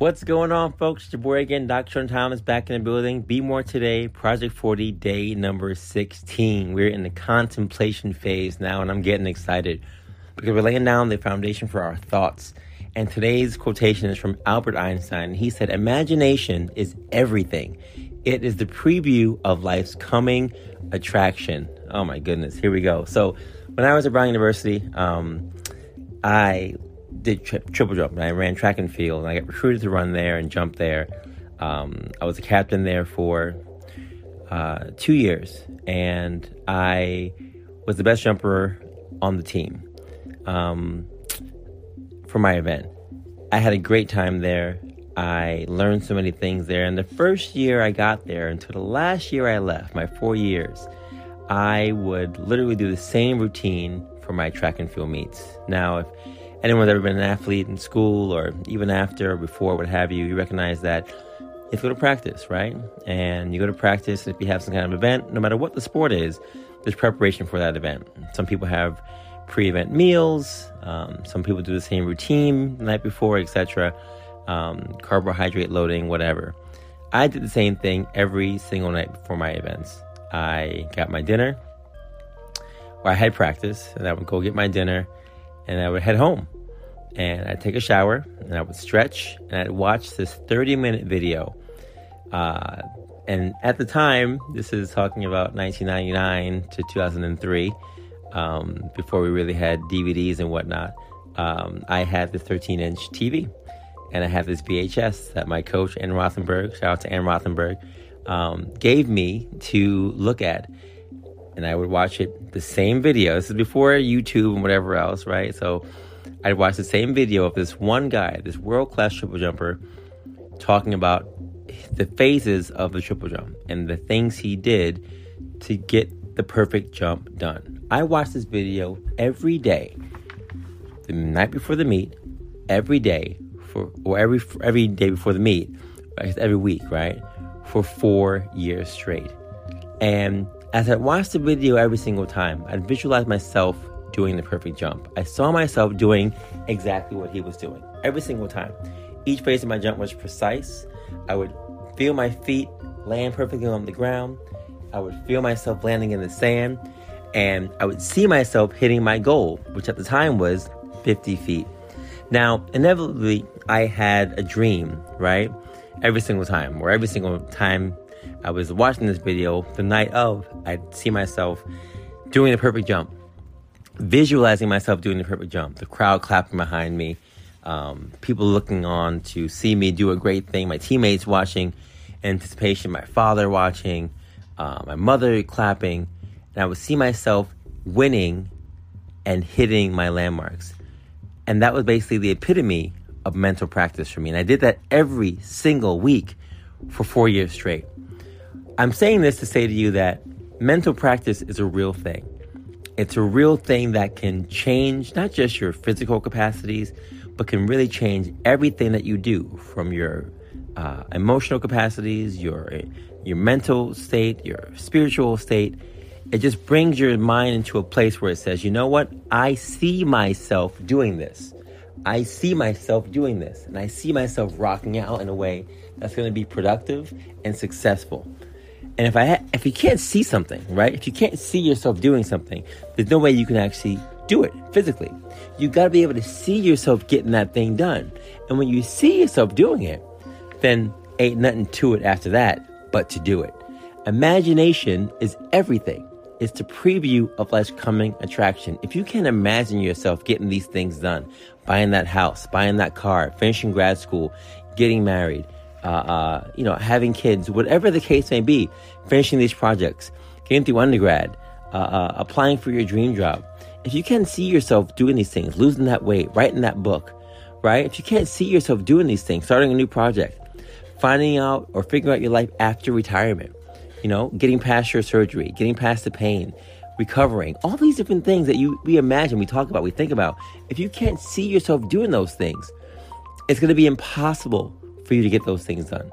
What's going on, folks? It's your boy again, Dr. Thomas, back in the building. Be More Today, Project 40, day number 16. We're in the contemplation phase now, and I'm getting excited because we're laying down the foundation for our thoughts. And today's quotation is from Albert Einstein. He said, Imagination is everything, it is the preview of life's coming attraction. Oh my goodness, here we go. So, when I was at Brown University, um, I did tri- triple jump. I ran track and field, and I got recruited to run there and jump there. Um, I was a captain there for uh, two years, and I was the best jumper on the team um, for my event. I had a great time there. I learned so many things there. And the first year I got there until the last year I left, my four years, I would literally do the same routine for my track and field meets. Now, if anyone that's ever been an athlete in school or even after or before, what have you, you recognize that you go to practice, right? And you go to practice if you have some kind of event, no matter what the sport is, there's preparation for that event. Some people have pre-event meals. Um, some people do the same routine the night before, etc. Um, carbohydrate loading, whatever. I did the same thing every single night before my events. I got my dinner, or I had practice, and I would go get my dinner and I would head home and I'd take a shower and I would stretch and I'd watch this 30 minute video. Uh, and at the time, this is talking about 1999 to 2003, um, before we really had DVDs and whatnot. Um, I had the 13 inch TV and I had this VHS that my coach, Ann Rothenberg, shout out to Ann Rothenberg, um, gave me to look at and I would watch it the same video. This is before YouTube and whatever else, right? So I'd watch the same video of this one guy, this world class triple jumper, talking about the phases of the triple jump and the things he did to get the perfect jump done. I watched this video every day, the night before the meet, every day for or every every day before the meet, every week, right? For four years straight. And as I watched the video every single time, I visualized myself doing the perfect jump. I saw myself doing exactly what he was doing every single time. Each phase of my jump was precise. I would feel my feet land perfectly on the ground. I would feel myself landing in the sand. And I would see myself hitting my goal, which at the time was 50 feet. Now, inevitably, I had a dream, right? Every single time, or every single time I was watching this video the night of, I'd see myself doing the perfect jump, visualizing myself doing the perfect jump, the crowd clapping behind me, um, people looking on to see me do a great thing, my teammates watching, anticipation, my father watching, uh, my mother clapping, and I would see myself winning and hitting my landmarks. And that was basically the epitome of mental practice for me. And I did that every single week for four years straight. I'm saying this to say to you that mental practice is a real thing. It's a real thing that can change not just your physical capacities, but can really change everything that you do from your uh, emotional capacities, your your mental state, your spiritual state. It just brings your mind into a place where it says, you know what? I see myself doing this. I see myself doing this. And I see myself rocking out in a way that's going to be productive and successful. And if I ha- if you can't see something, right? If you can't see yourself doing something, there's no way you can actually do it physically. You got to be able to see yourself getting that thing done. And when you see yourself doing it, then ain't nothing to it after that but to do it. Imagination is everything. It's the preview of life's coming attraction. If you can't imagine yourself getting these things done, buying that house, buying that car, finishing grad school, getting married, uh, uh, you know, having kids, whatever the case may be, finishing these projects, getting through undergrad, uh, uh, applying for your dream job. If you can't see yourself doing these things, losing that weight, writing that book, right? If you can't see yourself doing these things, starting a new project, finding out or figuring out your life after retirement, you know, getting past your surgery, getting past the pain, recovering, all these different things that you we imagine, we talk about, we think about. If you can't see yourself doing those things, it's going to be impossible for you to get those things done.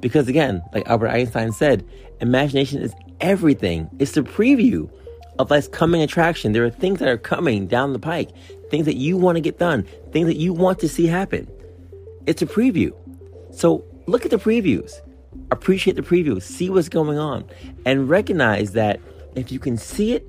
Because again, like Albert Einstein said, imagination is everything. It's the preview of life's coming attraction. There are things that are coming down the pike, things that you want to get done, things that you want to see happen. It's a preview. So look at the previews, appreciate the previews, see what's going on, and recognize that if you can see it,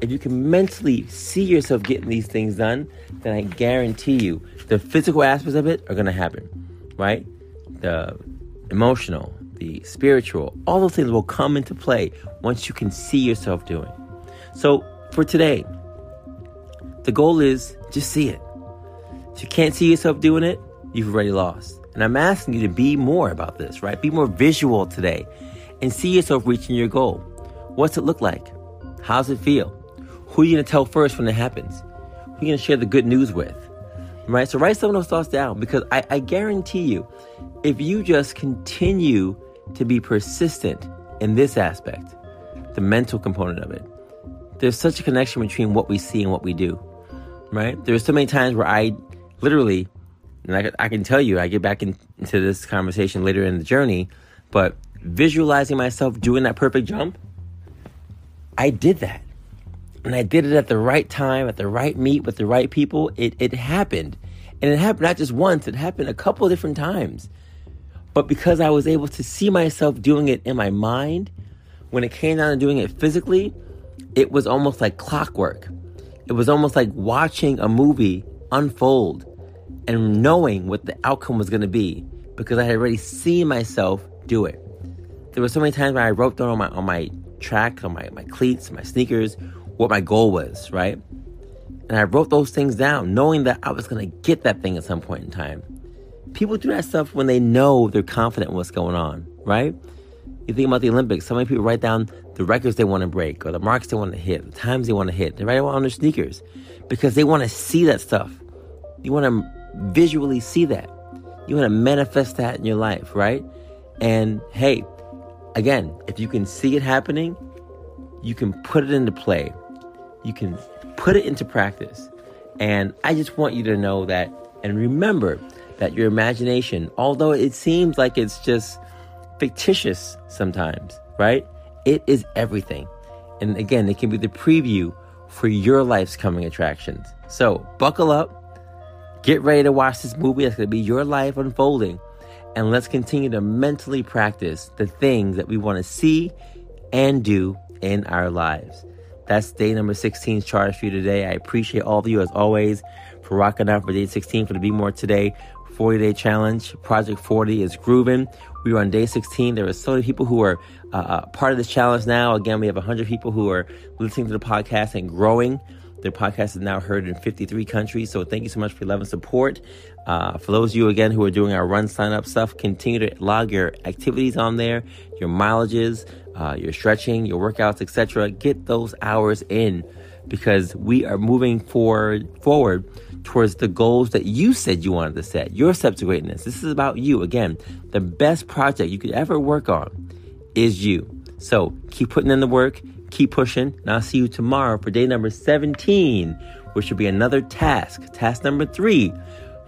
if you can mentally see yourself getting these things done, then I guarantee you the physical aspects of it are going to happen, right? The emotional, the spiritual, all those things will come into play once you can see yourself doing. So for today, the goal is just see it. If you can't see yourself doing it, you've already lost. And I'm asking you to be more about this, right? Be more visual today and see yourself reaching your goal. What's it look like? How's it feel? Who are you to tell first when it happens? Who are you to share the good news with? Right? So write some of those thoughts down because I, I guarantee you if you just continue to be persistent in this aspect, the mental component of it, there's such a connection between what we see and what we do, right? There's so many times where I literally, and I, I can tell you, I get back in, into this conversation later in the journey, but visualizing myself doing that perfect jump, I did that. And I did it at the right time, at the right meet with the right people. It, it happened. And it happened not just once, it happened a couple different times. But because I was able to see myself doing it in my mind, when it came down to doing it physically, it was almost like clockwork. It was almost like watching a movie unfold and knowing what the outcome was going to be because I had already seen myself do it. There were so many times where I wrote down on my on my track, on my, my cleats, my sneakers, what my goal was, right? And I wrote those things down, knowing that I was gonna get that thing at some point in time. People do that stuff when they know they're confident in what's going on, right? You think about the Olympics, so many people write down the records they want to break or the marks they want to hit, the times they want to hit. They write it on their sneakers because they want to see that stuff. You want to visually see that. You want to manifest that in your life, right? And hey, again, if you can see it happening, you can put it into play. You can put it into practice. And I just want you to know that and remember that your imagination, although it seems like it's just fictitious sometimes, right? It is everything. And again, it can be the preview for your life's coming attractions. So buckle up, get ready to watch this movie. That's going to be your life unfolding. And let's continue to mentally practice the things that we want to see and do in our lives. That's day number 16's charge for you today. I appreciate all of you as always for rocking out for day 16 for the Be More Today 40 day challenge. Project 40 is grooving. We are on day 16. There are so many people who are uh, uh part of this challenge now. Again, we have 100 people who are listening to the podcast and growing. Their podcast is now heard in 53 countries. So thank you so much for your love and support. Uh, for those of you, again, who are doing our RunSignup stuff, continue to log your activities on there, your mileages, uh, your stretching, your workouts, etc. Get those hours in because we are moving forward, forward towards the goals that you said you wanted to set. Your steps to greatness. This is about you. Again, the best project you could ever work on is you. So keep putting in the work, keep pushing, and I'll see you tomorrow for day number 17, which will be another task, task number three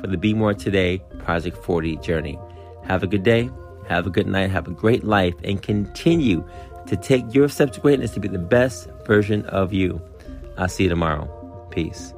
for the Be More Today Project 40 journey. Have a good day Have a good night. Have a great life and continue to take your steps to greatness to be the best version of you. I'll see you tomorrow. Peace.